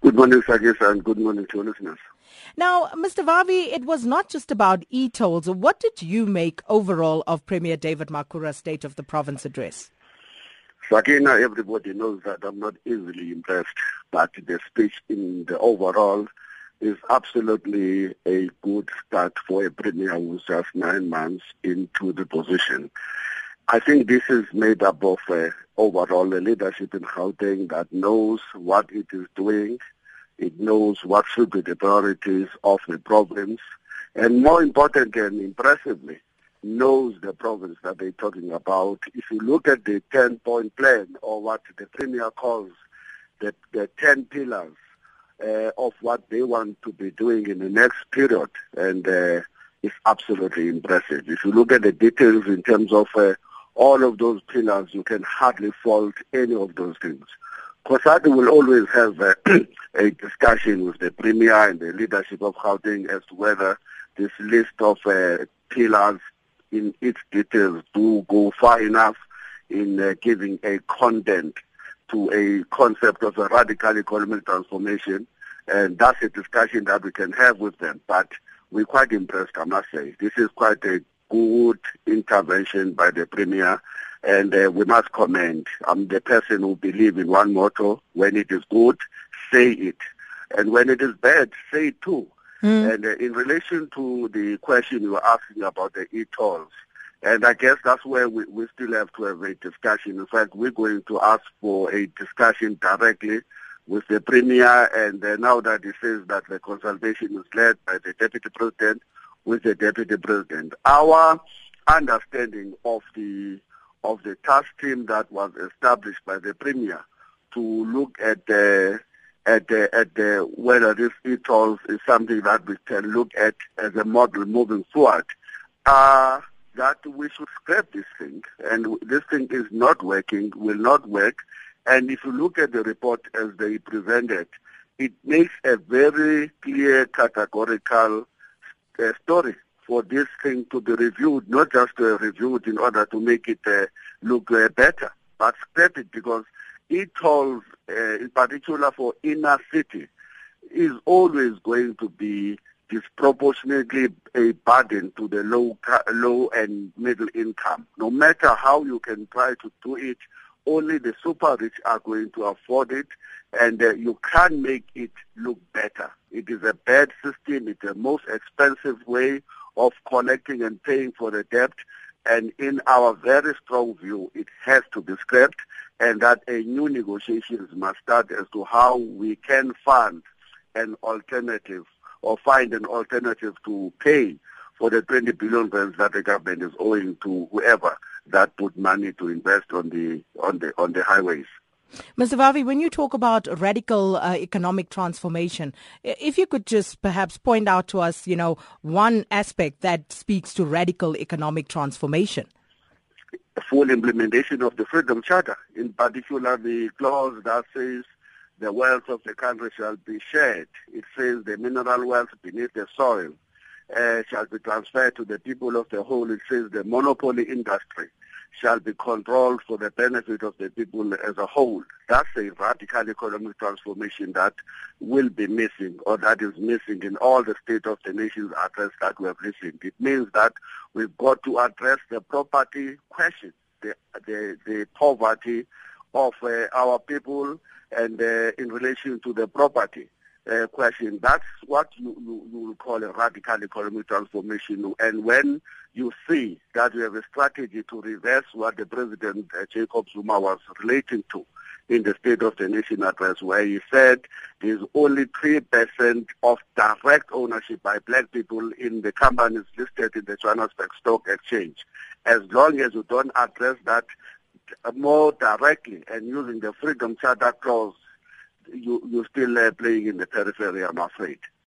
Good morning, Sagis, and good morning to listeners. Now, Mr. Vavi, it was not just about e-tolls. What did you make overall of Premier David Makhura's State of the Province address? Sakina, everybody knows that I'm not easily impressed, but the speech in the overall is absolutely a good start for a premier who's just nine months into the position. I think this is made up of uh, overall a leadership in Gauteng that knows what it is doing, it knows what should be the priorities of the province, and more importantly and impressively, knows the province that they're talking about. If you look at the 10-point plan or what the Premier calls the, the 10 pillars uh, of what they want to be doing in the next period, and uh, it's absolutely impressive. If you look at the details in terms of uh, all of those pillars, you can hardly fault any of those things. COSATU will always have a, a, discussion with the Premier and the leadership of Gauteng as to whether this list of uh, pillars in its details do go far enough in uh, giving a content to a concept of a radical economic transformation. And that's a discussion that we can have with them. But we're quite impressed, I must say. This is quite a good intervention by the Premier. And uh, we must commend. I'm the person who believes in one motto, when it is good, say it. And when it is bad, say it too. Mm. And uh, in relation to the question you were asking about the e-tolls, and I guess that's where we, we still have to have a discussion. In fact, we're going to ask for a discussion directly with the Premier, and uh, now that he says that the consultation is led by the Deputy President, with the Deputy President. Our understanding of the of the task team that was established by the Premier to look at the at the, at the, whether this e-tolls is something that we can look at as a model moving forward, uh, that we should scrap this thing. And this thing is not working, will not work. And if you look at the report as they presented, it makes a very clear categorical uh, story for this thing to be reviewed, not just uh, reviewed in order to make it uh, look uh, better, but scrap it because e-tolls, uh, in particular for inner city, is always going to be disproportionately a burden to the low, low and middle income. No matter how you can try to do it, only the super rich are going to afford it, and uh, you can't make it look better. It is a bad system. It's the most expensive way of collecting and paying for the debt, and in our very strong view, it has to be scrapped and that a new negotiations must start as to how we can fund an alternative or find an alternative to pay for the 20 billion rands that the government is owing to whoever that put money to invest on the on the on the highways. Mr. Vavi, when you talk about radical uh, economic transformation, if you could just perhaps point out to us, you know, one aspect that speaks to radical economic transformation full implementation of the Freedom Charter, in particular the clause that says the wealth of the country shall be shared. It says the mineral wealth beneath the soil uh, shall be transferred to the people of the whole. It says the monopoly industry shall be controlled for the benefit of the people as a whole. That's a radical economic transformation that will be missing or that is missing in all the State of the Nation's address that we have listened. It means that we've got to address the property question, the, the, the poverty of uh, our people and uh, in relation to the property uh, question. That's what you, you, you will call a radical economic transformation. And when you see that we have a strategy to reverse what the President uh, Jacob Zuma was relating to in the State of the Nation address, where he said there's only 3% of direct ownership by black people in the companies listed in the Johannesburg Stock Exchange. As long as you don't address that more directly and using the Freedom Charter clause you, you're still uh, playing in the periphery, I'm afraid.